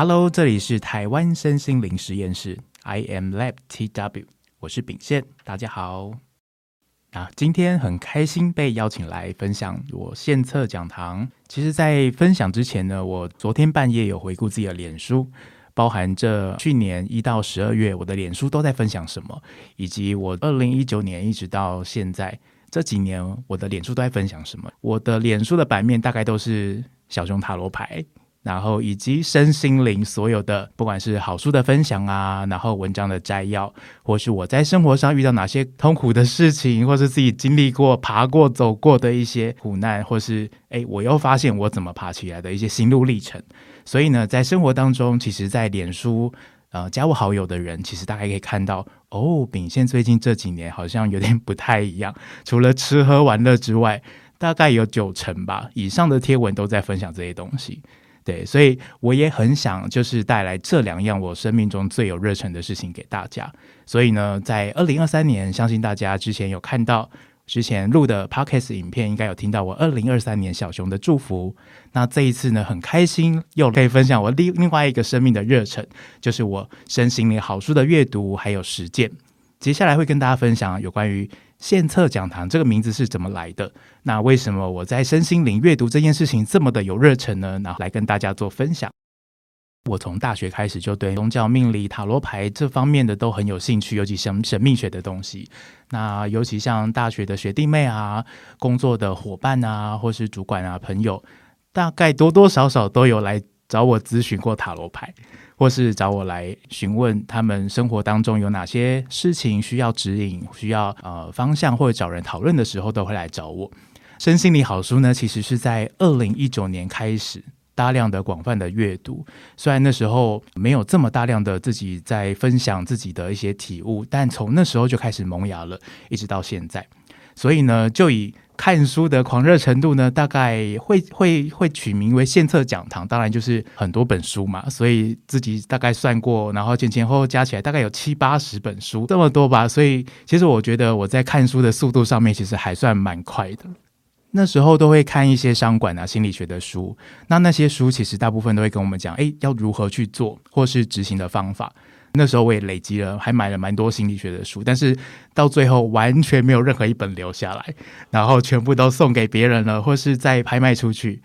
Hello，这里是台湾身心灵实验室，I am Lab TW，我是秉宪，大家好。啊，今天很开心被邀请来分享我献策讲堂。其实，在分享之前呢，我昨天半夜有回顾自己的脸书，包含这去年一到十二月，我的脸书都在分享什么，以及我二零一九年一直到现在。这几年我的脸书都在分享什么？我的脸书的版面大概都是小熊塔罗牌，然后以及身心灵所有的，不管是好书的分享啊，然后文章的摘要，或是我在生活上遇到哪些痛苦的事情，或是自己经历过、爬过、走过的一些苦难，或是诶，我又发现我怎么爬起来的一些心路历程。所以呢，在生活当中，其实，在脸书。呃，加我好友的人，其实大家可以看到，哦，秉宪最近这几年好像有点不太一样。除了吃喝玩乐之外，大概有九成吧以上的贴文都在分享这些东西。对，所以我也很想就是带来这两样我生命中最有热忱的事情给大家。所以呢，在二零二三年，相信大家之前有看到。之前录的 Podcast 影片应该有听到我二零二三年小熊的祝福。那这一次呢，很开心又可以分享我另另外一个生命的热忱，就是我身心灵好书的阅读还有实践。接下来会跟大家分享有关于献策讲堂这个名字是怎么来的。那为什么我在身心灵阅读这件事情这么的有热忱呢？然后来跟大家做分享。我从大学开始就对宗教、命理、塔罗牌这方面的都很有兴趣，尤其像神秘学的东西。那尤其像大学的学弟妹啊、工作的伙伴啊，或是主管啊、朋友，大概多多少少都有来找我咨询过塔罗牌，或是找我来询问他们生活当中有哪些事情需要指引、需要呃方向，或者找人讨论的时候，都会来找我。身心灵好书呢，其实是在二零一九年开始。大量的广泛的阅读，虽然那时候没有这么大量的自己在分享自己的一些体悟，但从那时候就开始萌芽了，一直到现在。所以呢，就以看书的狂热程度呢，大概会会会取名为献策讲堂，当然就是很多本书嘛。所以自己大概算过，然后前前后后加起来大概有七八十本书，这么多吧。所以其实我觉得我在看书的速度上面，其实还算蛮快的。那时候都会看一些商管啊、心理学的书，那那些书其实大部分都会跟我们讲，哎，要如何去做，或是执行的方法。那时候我也累积了，还买了蛮多心理学的书，但是到最后完全没有任何一本留下来，然后全部都送给别人了，或是再拍卖出去。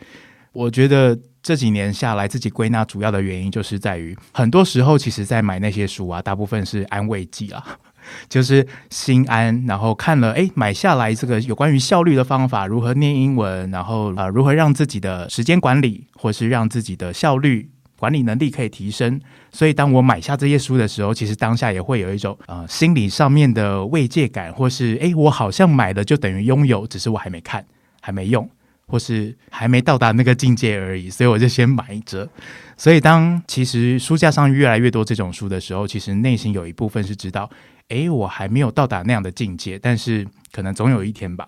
我觉得这几年下来，自己归纳主要的原因就是在于，很多时候其实在买那些书啊，大部分是安慰剂啊。就是心安，然后看了，哎，买下来这个有关于效率的方法，如何念英文，然后呃，如何让自己的时间管理，或是让自己的效率管理能力可以提升。所以，当我买下这些书的时候，其实当下也会有一种呃心理上面的慰藉感，或是哎，我好像买了就等于拥有，只是我还没看，还没用，或是还没到达那个境界而已。所以我就先买着。所以，当其实书架上越来越多这种书的时候，其实内心有一部分是知道。诶，我还没有到达那样的境界，但是可能总有一天吧。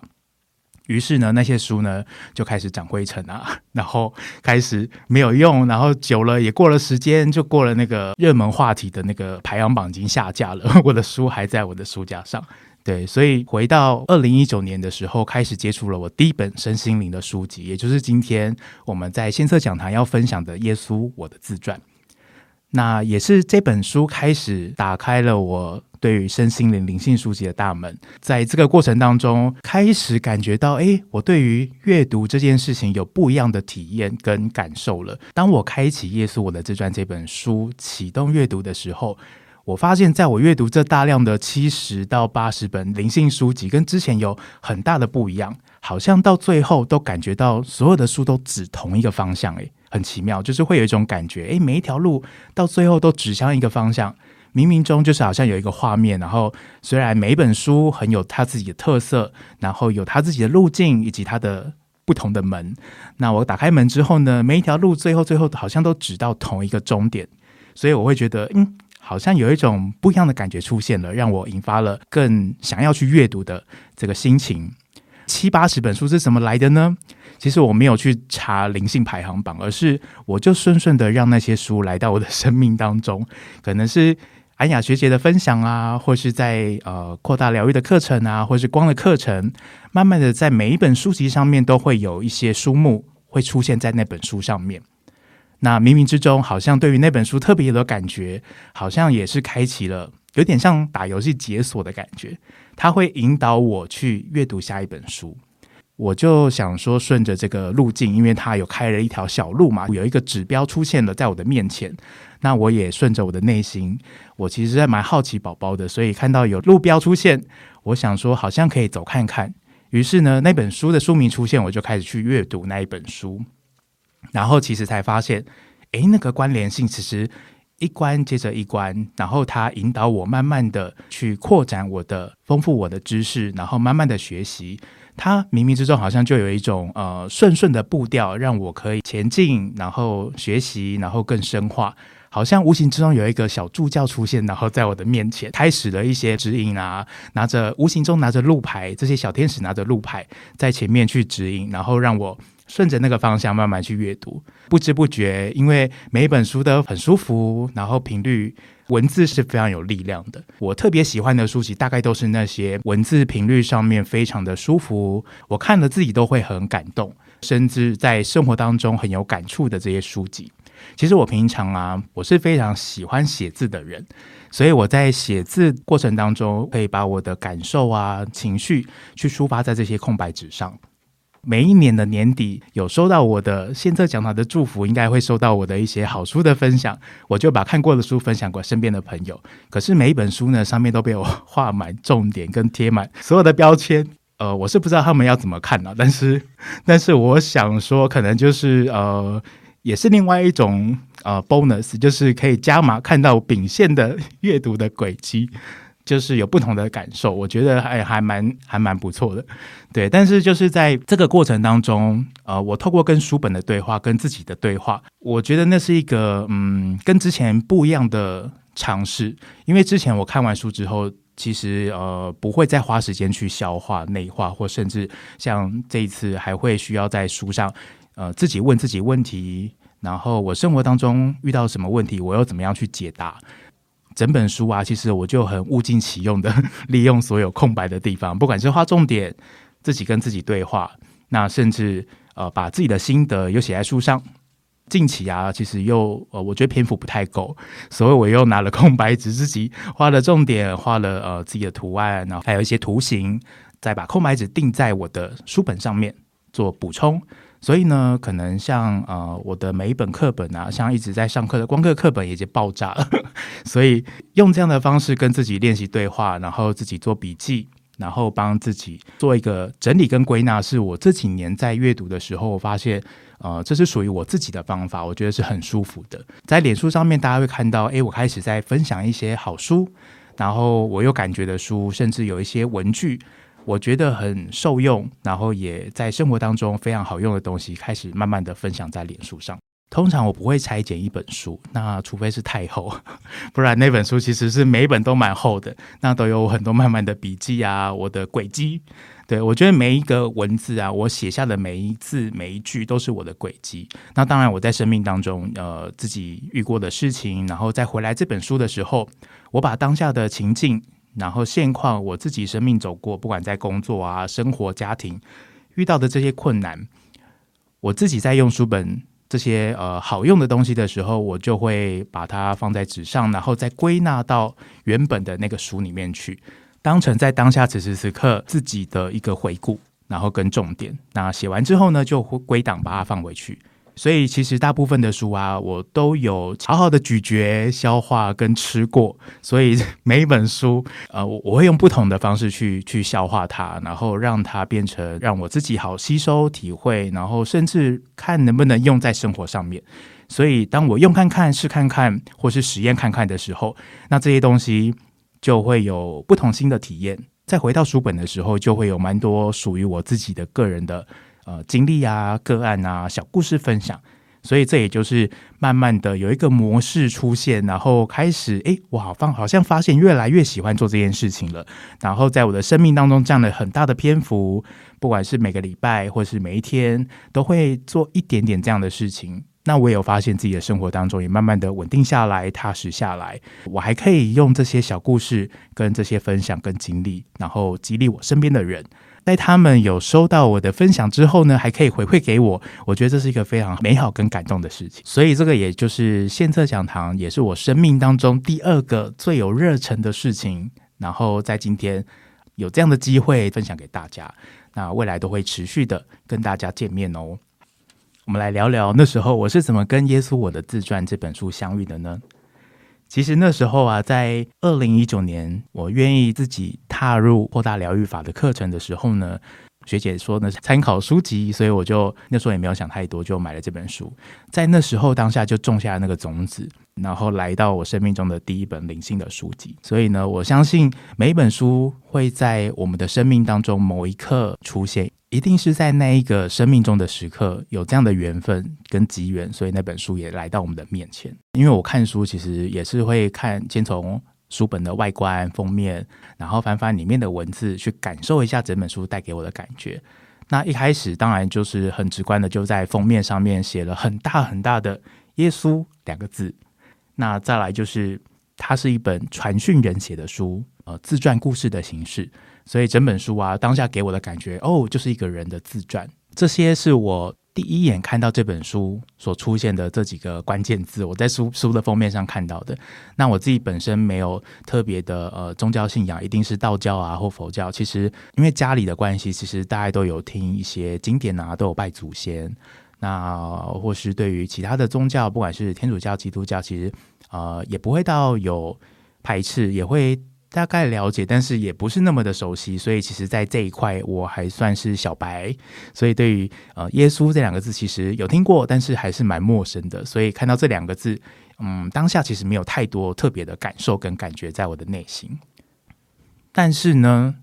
于是呢，那些书呢就开始长灰尘啊，然后开始没有用，然后久了也过了时间，就过了那个热门话题的那个排行榜已经下架了。我的书还在我的书架上。对，所以回到二零一九年的时候，开始接触了我第一本身心灵的书籍，也就是今天我们在献策讲堂要分享的《耶稣我的自传》。那也是这本书开始打开了我对于身心灵灵性书籍的大门，在这个过程当中，开始感觉到，哎，我对于阅读这件事情有不一样的体验跟感受了。当我开启《耶稣我的自传》这本书，启动阅读的时候，我发现，在我阅读这大量的七十到八十本灵性书籍，跟之前有很大的不一样，好像到最后都感觉到所有的书都指同一个方向，哎。很奇妙，就是会有一种感觉，诶，每一条路到最后都指向一个方向，冥冥中就是好像有一个画面。然后虽然每一本书很有它自己的特色，然后有它自己的路径以及它的不同的门。那我打开门之后呢，每一条路最后最后好像都指到同一个终点，所以我会觉得，嗯，好像有一种不一样的感觉出现了，让我引发了更想要去阅读的这个心情。七八十本书是怎么来的呢？其实我没有去查灵性排行榜，而是我就顺顺的让那些书来到我的生命当中。可能是安雅学姐的分享啊，或是在呃扩大疗愈的课程啊，或是光的课程，慢慢的在每一本书籍上面都会有一些书目会出现在那本书上面。那冥冥之中，好像对于那本书特别有的感觉，好像也是开启了，有点像打游戏解锁的感觉。它会引导我去阅读下一本书。我就想说，顺着这个路径，因为它有开了一条小路嘛，有一个指标出现了在我的面前。那我也顺着我的内心，我其实还蛮好奇宝宝的，所以看到有路标出现，我想说好像可以走看看。于是呢，那本书的书名出现，我就开始去阅读那一本书。然后其实才发现，诶，那个关联性其实一关接着一关，然后它引导我慢慢的去扩展我的、丰富我的知识，然后慢慢的学习。它冥冥之中好像就有一种呃顺顺的步调，让我可以前进，然后学习，然后更深化。好像无形之中有一个小助教出现，然后在我的面前开始了一些指引啊，拿着无形中拿着路牌，这些小天使拿着路牌在前面去指引，然后让我顺着那个方向慢慢去阅读。不知不觉，因为每一本书都很舒服，然后频率文字是非常有力量的。我特别喜欢的书籍，大概都是那些文字频率上面非常的舒服，我看了自己都会很感动，甚至在生活当中很有感触的这些书籍。其实我平常啊，我是非常喜欢写字的人，所以我在写字过程当中，可以把我的感受啊、情绪去抒发在这些空白纸上。每一年的年底，有收到我的献策讲堂的祝福，应该会收到我的一些好书的分享，我就把看过的书分享给身边的朋友。可是每一本书呢，上面都被我画满重点跟贴满所有的标签，呃，我是不知道他们要怎么看呢、啊？但是，但是我想说，可能就是呃。也是另外一种呃 bonus，就是可以加码看到秉宪的阅读的轨迹，就是有不同的感受，我觉得还还蛮还蛮不错的，对。但是就是在这个过程当中，呃，我透过跟书本的对话，跟自己的对话，我觉得那是一个嗯，跟之前不一样的尝试，因为之前我看完书之后，其实呃不会再花时间去消化、内化，或甚至像这一次还会需要在书上。呃，自己问自己问题，然后我生活当中遇到什么问题，我又怎么样去解答？整本书啊，其实我就很物尽其用的 利用所有空白的地方，不管是画重点，自己跟自己对话，那甚至呃把自己的心得又写在书上。近期啊，其实又呃，我觉得篇幅不太够，所以我又拿了空白纸，自己 画了重点，画了呃自己的图案，然后还有一些图形，再把空白纸钉在我的书本上面做补充。所以呢，可能像呃我的每一本课本啊，像一直在上课的光课课本也就爆炸了。所以用这样的方式跟自己练习对话，然后自己做笔记，然后帮自己做一个整理跟归纳，是我这几年在阅读的时候我发现，呃，这是属于我自己的方法，我觉得是很舒服的。在脸书上面，大家会看到，诶，我开始在分享一些好书，然后我有感觉的书，甚至有一些文具。我觉得很受用，然后也在生活当中非常好用的东西，开始慢慢的分享在脸书上。通常我不会拆解一本书，那除非是太厚，不然那本书其实是每一本都蛮厚的，那都有很多慢慢的笔记啊，我的轨迹。对，我觉得每一个文字啊，我写下的每一字每一句都是我的轨迹。那当然我在生命当中，呃，自己遇过的事情，然后再回来这本书的时候，我把当下的情境。然后现况，我自己生命走过，不管在工作啊、生活、家庭遇到的这些困难，我自己在用书本这些呃好用的东西的时候，我就会把它放在纸上，然后再归纳到原本的那个书里面去，当成在当下此时此刻自己的一个回顾，然后跟重点。那写完之后呢，就会归档把它放回去。所以其实大部分的书啊，我都有好好的咀嚼、消化跟吃过。所以 每一本书，呃，我我会用不同的方式去去消化它，然后让它变成让我自己好吸收、体会，然后甚至看能不能用在生活上面。所以当我用看看、试看看，或是实验看看的时候，那这些东西就会有不同新的体验。再回到书本的时候，就会有蛮多属于我自己的个人的。呃，经历啊，个案啊，小故事分享，所以这也就是慢慢的有一个模式出现，然后开始，哎，我好放好像发现越来越喜欢做这件事情了。然后在我的生命当中占了很大的篇幅，不管是每个礼拜或是每一天，都会做一点点这样的事情。那我也有发现自己的生活当中也慢慢的稳定下来，踏实下来。我还可以用这些小故事跟这些分享跟经历，然后激励我身边的人。在他们有收到我的分享之后呢，还可以回馈给我，我觉得这是一个非常美好跟感动的事情。所以这个也就是献策讲堂，也是我生命当中第二个最有热忱的事情。然后在今天有这样的机会分享给大家，那未来都会持续的跟大家见面哦。我们来聊聊那时候我是怎么跟《耶稣我的自传》这本书相遇的呢？其实那时候啊，在二零一九年，我愿意自己踏入扩大疗愈法的课程的时候呢，学姐说呢参考书籍，所以我就那时候也没有想太多，就买了这本书。在那时候当下就种下了那个种子，然后来到我生命中的第一本灵性的书籍。所以呢，我相信每一本书会在我们的生命当中某一刻出现。一定是在那一个生命中的时刻有这样的缘分跟机缘，所以那本书也来到我们的面前。因为我看书其实也是会看，先从书本的外观封面，然后翻翻里面的文字，去感受一下整本书带给我的感觉。那一开始当然就是很直观的，就在封面上面写了很大很大的“耶稣”两个字。那再来就是它是一本传讯人写的书，呃，自传故事的形式。所以整本书啊，当下给我的感觉哦，就是一个人的自传。这些是我第一眼看到这本书所出现的这几个关键字，我在书书的封面上看到的。那我自己本身没有特别的呃宗教信仰，一定是道教啊或佛教。其实因为家里的关系，其实大家都有听一些经典啊，都有拜祖先。那或是对于其他的宗教，不管是天主教、基督教，其实呃也不会到有排斥，也会。大概了解，但是也不是那么的熟悉，所以其实，在这一块我还算是小白，所以对于呃耶稣这两个字，其实有听过，但是还是蛮陌生的。所以看到这两个字，嗯，当下其实没有太多特别的感受跟感觉在我的内心。但是呢，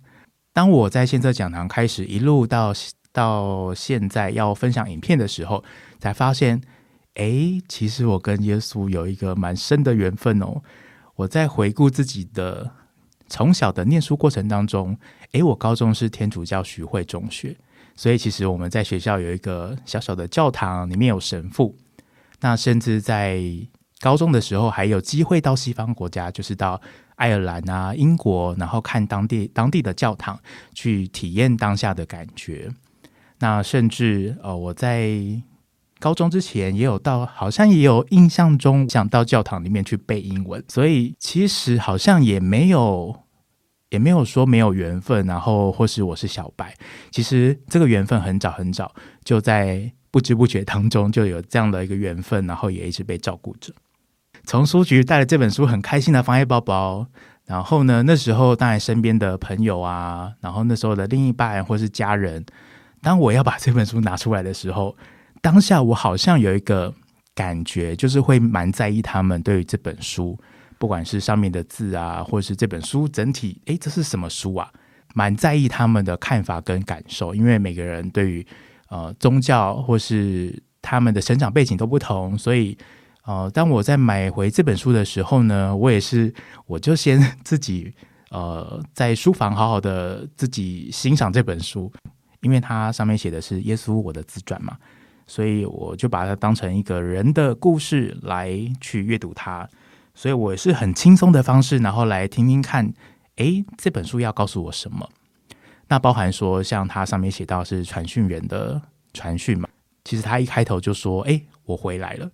当我在献策讲堂开始一路到到现在要分享影片的时候，才发现，哎，其实我跟耶稣有一个蛮深的缘分哦。我在回顾自己的。从小的念书过程当中，诶，我高中是天主教徐汇中学，所以其实我们在学校有一个小小的教堂，里面有神父。那甚至在高中的时候，还有机会到西方国家，就是到爱尔兰啊、英国，然后看当地当地的教堂，去体验当下的感觉。那甚至呃，我在高中之前也有到，好像也有印象中想到教堂里面去背英文，所以其实好像也没有。也没有说没有缘分，然后或是我是小白，其实这个缘分很早很早就在不知不觉当中就有这样的一个缘分，然后也一直被照顾着。从书局带了这本书，很开心的放在包包，然后呢，那时候当然身边的朋友啊，然后那时候的另一半或是家人，当我要把这本书拿出来的时候，当下我好像有一个感觉，就是会蛮在意他们对于这本书。不管是上面的字啊，或是这本书整体，诶，这是什么书啊？蛮在意他们的看法跟感受，因为每个人对于呃宗教或是他们的成长背景都不同，所以呃，当我在买回这本书的时候呢，我也是我就先自己呃在书房好好的自己欣赏这本书，因为它上面写的是耶稣我的自传嘛，所以我就把它当成一个人的故事来去阅读它。所以我是很轻松的方式，然后来听听看，诶，这本书要告诉我什么？那包含说，像它上面写到是传讯人的传讯嘛，其实他一开头就说，诶，我回来了，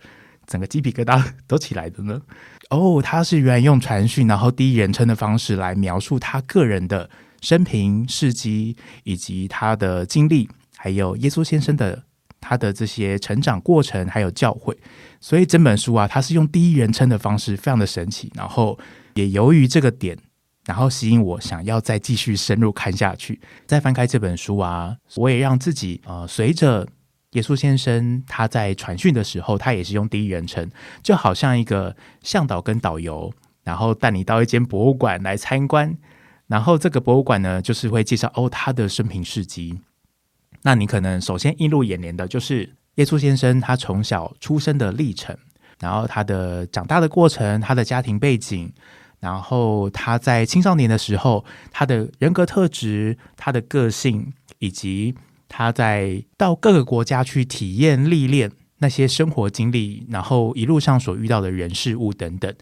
整个鸡皮疙瘩都起来的呢。哦，他是原来用传讯，然后第一人称的方式来描述他个人的生平事迹，以及他的经历，还有耶稣先生的。他的这些成长过程，还有教诲，所以整本书啊，他是用第一人称的方式，非常的神奇。然后也由于这个点，然后吸引我想要再继续深入看下去。再翻开这本书啊，我也让自己呃，随着耶稣先生他在传讯的时候，他也是用第一人称，就好像一个向导跟导游，然后带你到一间博物馆来参观。然后这个博物馆呢，就是会介绍哦，他的生平事迹。那你可能首先映入眼帘的就是耶稣先生他从小出生的历程，然后他的长大的过程，他的家庭背景，然后他在青少年的时候他的人格特质、他的个性，以及他在到各个国家去体验历练那些生活经历，然后一路上所遇到的人事物等等，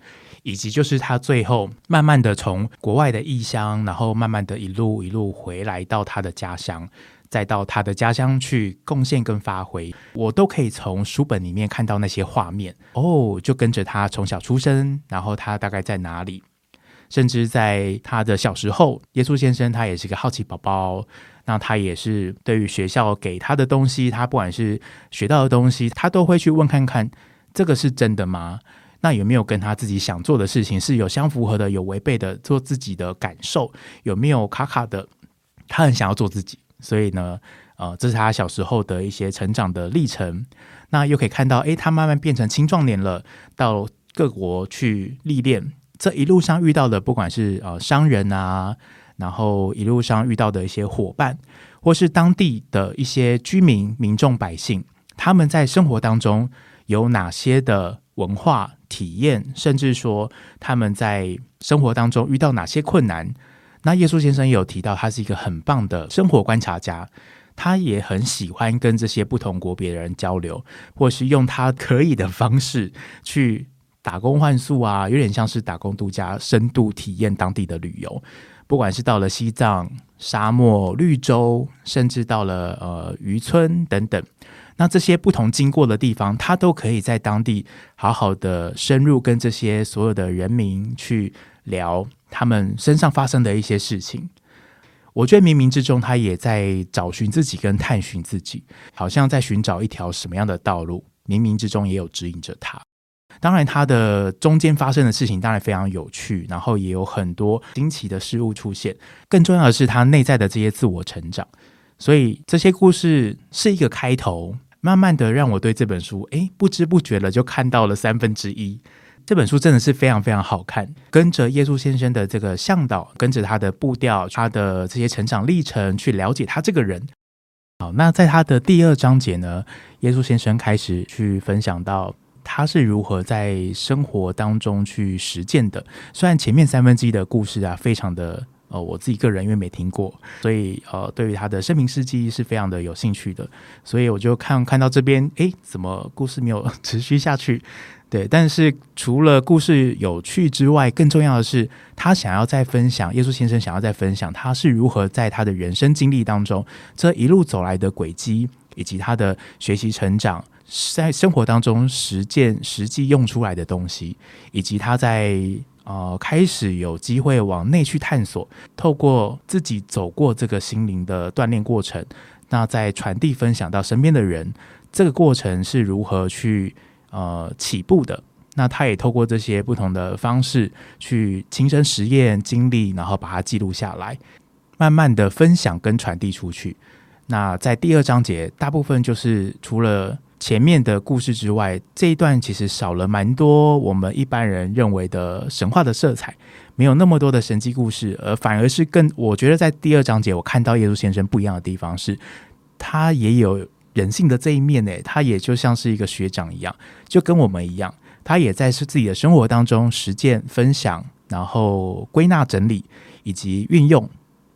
以及就是他最后慢慢的从国外的异乡，然后慢慢的一路一路回来到他的家乡，再到他的家乡去贡献跟发挥，我都可以从书本里面看到那些画面哦，就跟着他从小出生，然后他大概在哪里，甚至在他的小时候，耶稣先生他也是个好奇宝宝，那他也是对于学校给他的东西，他不管是学到的东西，他都会去问看看，这个是真的吗？那有没有跟他自己想做的事情是有相符合的，有违背的？做自己的感受有没有卡卡的？他很想要做自己，所以呢，呃，这是他小时候的一些成长的历程。那又可以看到，诶，他慢慢变成青壮年了，到各国去历练。这一路上遇到的，不管是呃商人啊，然后一路上遇到的一些伙伴，或是当地的一些居民、民众、百姓，他们在生活当中有哪些的文化？体验，甚至说他们在生活当中遇到哪些困难。那耶稣先生也有提到，他是一个很棒的生活观察家，他也很喜欢跟这些不同国别的人交流，或是用他可以的方式去打工换宿啊，有点像是打工度假，深度体验当地的旅游。不管是到了西藏、沙漠、绿洲，甚至到了呃渔村等等。那这些不同经过的地方，他都可以在当地好好的深入跟这些所有的人民去聊他们身上发生的一些事情。我觉得冥冥之中，他也在找寻自己跟探寻自己，好像在寻找一条什么样的道路。冥冥之中也有指引着他。当然，他的中间发生的事情当然非常有趣，然后也有很多惊奇的事物出现。更重要的是，他内在的这些自我成长。所以这些故事是一个开头。慢慢的，让我对这本书，诶，不知不觉的就看到了三分之一。这本书真的是非常非常好看，跟着耶稣先生的这个向导，跟着他的步调，他的这些成长历程，去了解他这个人。好，那在他的第二章节呢，耶稣先生开始去分享到他是如何在生活当中去实践的。虽然前面三分之一的故事啊，非常的。呃，我自己个人因为没听过，所以呃，对于他的生平事迹是非常的有兴趣的，所以我就看看到这边，诶，怎么故事没有 持续下去？对，但是除了故事有趣之外，更重要的是，他想要再分享，耶稣先生想要再分享他是如何在他的人生经历当中，这一路走来的轨迹，以及他的学习成长，在生活当中实践实际用出来的东西，以及他在。呃，开始有机会往内去探索，透过自己走过这个心灵的锻炼过程，那再传递分享到身边的人，这个过程是如何去呃起步的？那他也透过这些不同的方式去亲身实验经历，然后把它记录下来，慢慢的分享跟传递出去。那在第二章节，大部分就是除了。前面的故事之外，这一段其实少了蛮多我们一般人认为的神话的色彩，没有那么多的神迹故事，而反而是更我觉得在第二章节我看到耶稣先生不一样的地方是，他也有人性的这一面呢，他也就像是一个学长一样，就跟我们一样，他也在是自己的生活当中实践分享，然后归纳整理以及运用，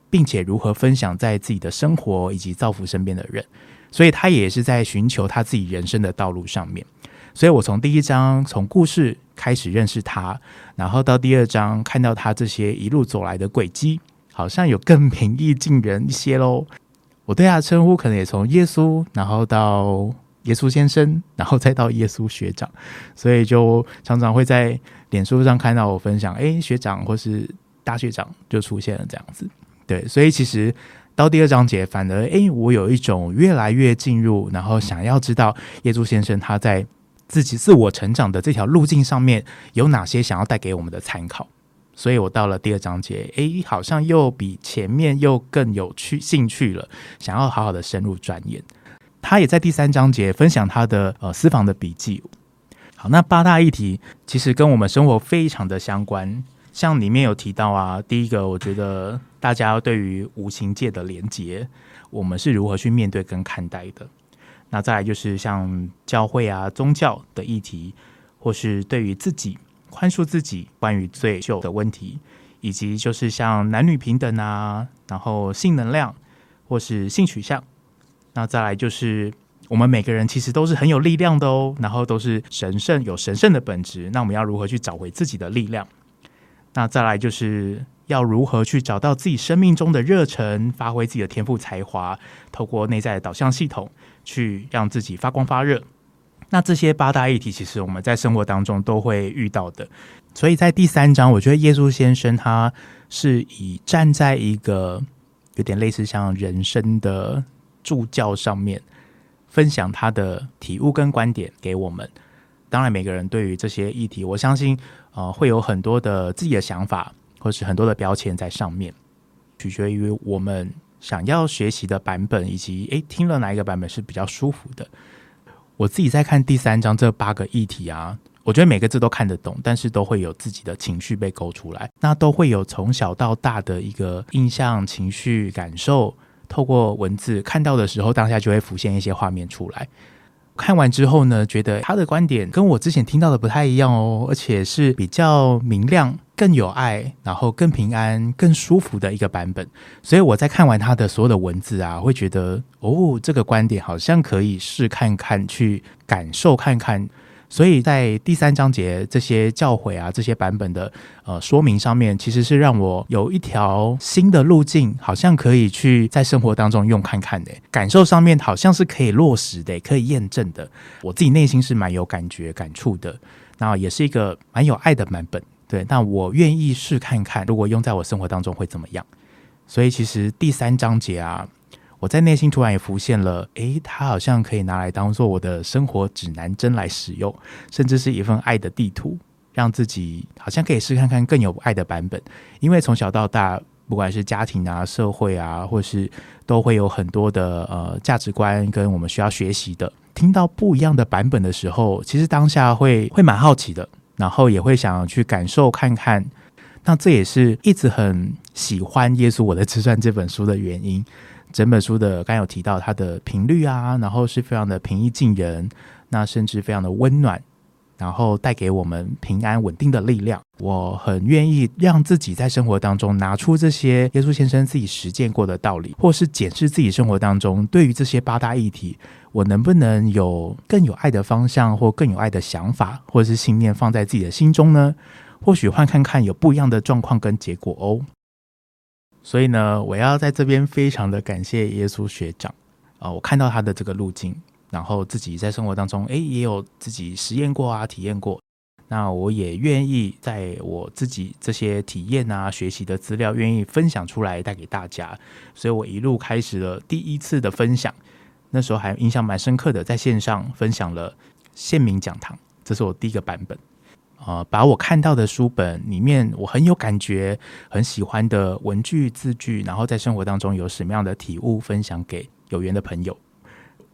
并且如何分享在自己的生活以及造福身边的人。所以他也是在寻求他自己人生的道路上面，所以我从第一章从故事开始认识他，然后到第二章看到他这些一路走来的轨迹，好像有更平易近人一些喽。我对他的称呼可能也从耶稣，然后到耶稣先生，然后再到耶稣学长，所以就常常会在脸书上看到我分享，哎，学长或是大学长就出现了这样子。对，所以其实。到第二章节，反而诶，我有一种越来越进入，然后想要知道耶稣先生他在自己自我成长的这条路径上面有哪些想要带给我们的参考。所以我到了第二章节，诶，好像又比前面又更有趣兴趣了，想要好好的深入钻研。他也在第三章节分享他的呃私房的笔记。好，那八大议题其实跟我们生活非常的相关。像里面有提到啊，第一个，我觉得大家对于无形界的连结，我们是如何去面对跟看待的？那再来就是像教会啊、宗教的议题，或是对于自己宽恕自己关于罪疚的问题，以及就是像男女平等啊，然后性能量或是性取向，那再来就是我们每个人其实都是很有力量的哦，然后都是神圣，有神圣的本质。那我们要如何去找回自己的力量？那再来就是要如何去找到自己生命中的热忱，发挥自己的天赋才华，透过内在的导向系统去让自己发光发热。那这些八大议题，其实我们在生活当中都会遇到的。所以在第三章，我觉得耶稣先生他是以站在一个有点类似像人生的助教上面。分享他的体悟跟观点给我们。当然，每个人对于这些议题，我相信，呃，会有很多的自己的想法，或是很多的标签在上面，取决于我们想要学习的版本，以及诶，听了哪一个版本是比较舒服的。我自己在看第三章这八个议题啊，我觉得每个字都看得懂，但是都会有自己的情绪被勾出来，那都会有从小到大的一个印象、情绪、感受。透过文字看到的时候，当下就会浮现一些画面出来。看完之后呢，觉得他的观点跟我之前听到的不太一样哦，而且是比较明亮、更有爱，然后更平安、更舒服的一个版本。所以我在看完他的所有的文字啊，会觉得哦，这个观点好像可以试看看，去感受看看。所以在第三章节这些教诲啊，这些版本的呃说明上面，其实是让我有一条新的路径，好像可以去在生活当中用看看的，感受上面好像是可以落实的，可以验证的。我自己内心是蛮有感觉、感触的。那也是一个蛮有爱的版本，对。那我愿意试看看，如果用在我生活当中会怎么样？所以其实第三章节啊。我在内心突然也浮现了，诶，它好像可以拿来当做我的生活指南针来使用，甚至是一份爱的地图，让自己好像可以试看看更有爱的版本。因为从小到大，不管是家庭啊、社会啊，或是都会有很多的呃价值观跟我们需要学习的。听到不一样的版本的时候，其实当下会会蛮好奇的，然后也会想去感受看看。那这也是一直很喜欢《耶稣我的 自传》这本书的原因。整本书的刚有提到它的频率啊，然后是非常的平易近人，那甚至非常的温暖，然后带给我们平安稳定的力量。我很愿意让自己在生活当中拿出这些耶稣先生自己实践过的道理，或是检视自己生活当中对于这些八大议题，我能不能有更有爱的方向，或更有爱的想法，或者是信念放在自己的心中呢？或许换看看有不一样的状况跟结果哦。所以呢，我要在这边非常的感谢耶稣学长啊、我看到他的这个路径，然后自己在生活当中，诶，也有自己实验过啊，体验过。那我也愿意在我自己这些体验啊、学习的资料，愿意分享出来带给大家。所以我一路开始了第一次的分享，那时候还印象蛮深刻的，在线上分享了宪民讲堂，这是我第一个版本。呃，把我看到的书本里面，我很有感觉、很喜欢的文句字句，然后在生活当中有什么样的体悟，分享给有缘的朋友。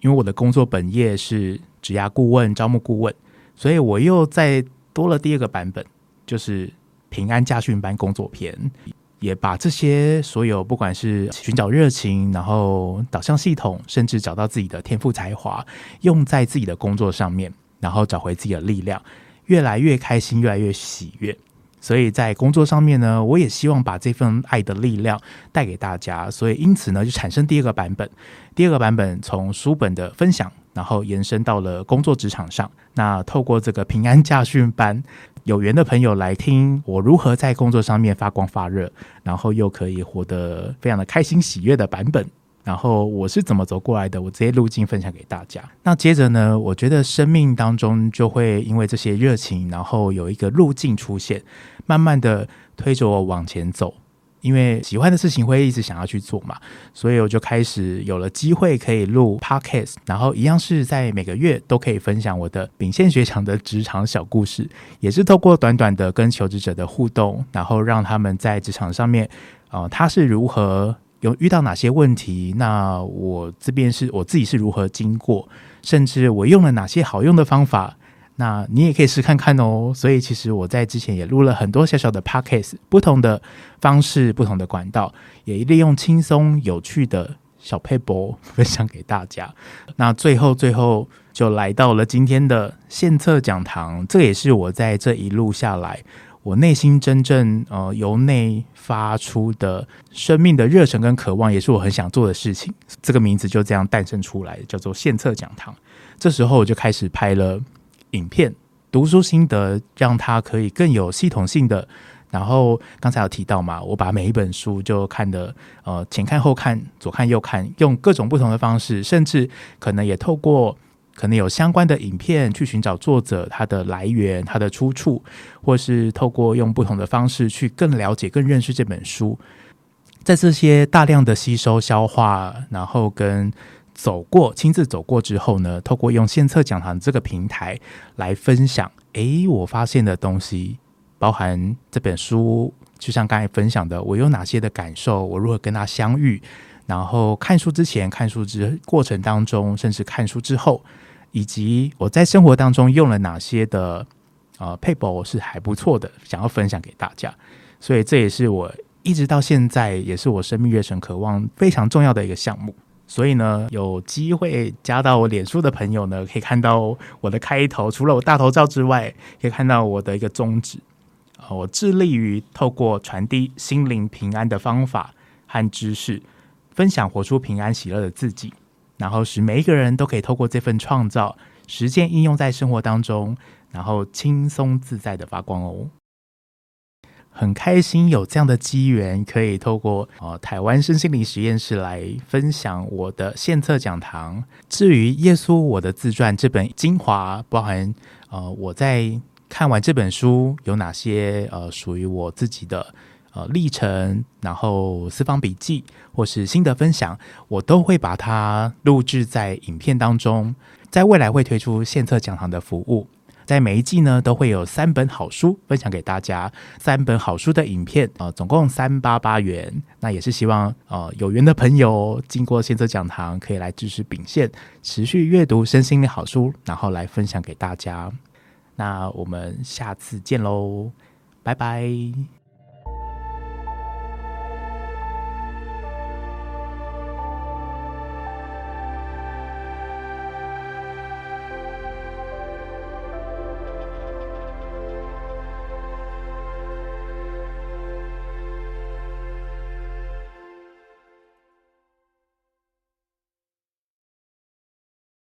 因为我的工作本业是职涯顾问、招募顾问，所以我又再多了第二个版本，就是平安驾训班工作篇，也把这些所有不管是寻找热情，然后导向系统，甚至找到自己的天赋才华，用在自己的工作上面，然后找回自己的力量。越来越开心，越来越喜悦，所以在工作上面呢，我也希望把这份爱的力量带给大家，所以因此呢，就产生第二个版本。第二个版本从书本的分享，然后延伸到了工作职场上。那透过这个平安驾训班，有缘的朋友来听我如何在工作上面发光发热，然后又可以活得非常的开心喜悦的版本。然后我是怎么走过来的？我这些路径分享给大家。那接着呢，我觉得生命当中就会因为这些热情，然后有一个路径出现，慢慢的推着我往前走。因为喜欢的事情会一直想要去做嘛，所以我就开始有了机会可以录 Podcast，然后一样是在每个月都可以分享我的秉宪学长的职场小故事，也是透过短短的跟求职者的互动，然后让他们在职场上面，啊、他是如何。有遇到哪些问题？那我这边是我自己是如何经过，甚至我用了哪些好用的方法？那你也可以试看看哦。所以其实我在之前也录了很多小小的 podcast，不同的方式、不同的管道，也利用轻松有趣的小撇步分享给大家。那最后最后就来到了今天的献策讲堂，这也是我在这一路下来。我内心真正呃由内发出的生命的热忱跟渴望，也是我很想做的事情。这个名字就这样诞生出来，叫做献策讲堂。这时候我就开始拍了影片，读书心得，让它可以更有系统性的。然后刚才有提到嘛，我把每一本书就看的呃前看后看，左看右看，用各种不同的方式，甚至可能也透过。可能有相关的影片去寻找作者他的来源、他的出处，或是透过用不同的方式去更了解、更认识这本书。在这些大量的吸收、消化，然后跟走过、亲自走过之后呢，透过用献策讲堂这个平台来分享。诶，我发现的东西，包含这本书，就像刚才分享的，我有哪些的感受，我如何跟他相遇，然后看书之前、看书之过程当中，甚至看书之后。以及我在生活当中用了哪些的呃撇步是还不错的，想要分享给大家，所以这也是我一直到现在也是我生命热忱渴望非常重要的一个项目。所以呢，有机会加到我脸书的朋友呢，可以看到我的开头，除了我大头照之外，可以看到我的一个宗旨啊，我致力于透过传递心灵平安的方法和知识，分享活出平安喜乐的自己。然后使每一个人都可以透过这份创造实践应用在生活当中，然后轻松自在的发光哦。很开心有这样的机缘，可以透过呃台湾身心灵实验室来分享我的献策讲堂。至于耶稣我的自传这本精华，包含呃我在看完这本书有哪些呃属于我自己的。呃，历程，然后私房笔记或是心得分享，我都会把它录制在影片当中。在未来会推出献策讲堂的服务，在每一季呢都会有三本好书分享给大家，三本好书的影片，呃，总共三八八元。那也是希望呃有缘的朋友经过献策讲堂可以来支持秉宪，持续阅读身心的好书，然后来分享给大家。那我们下次见喽，拜拜。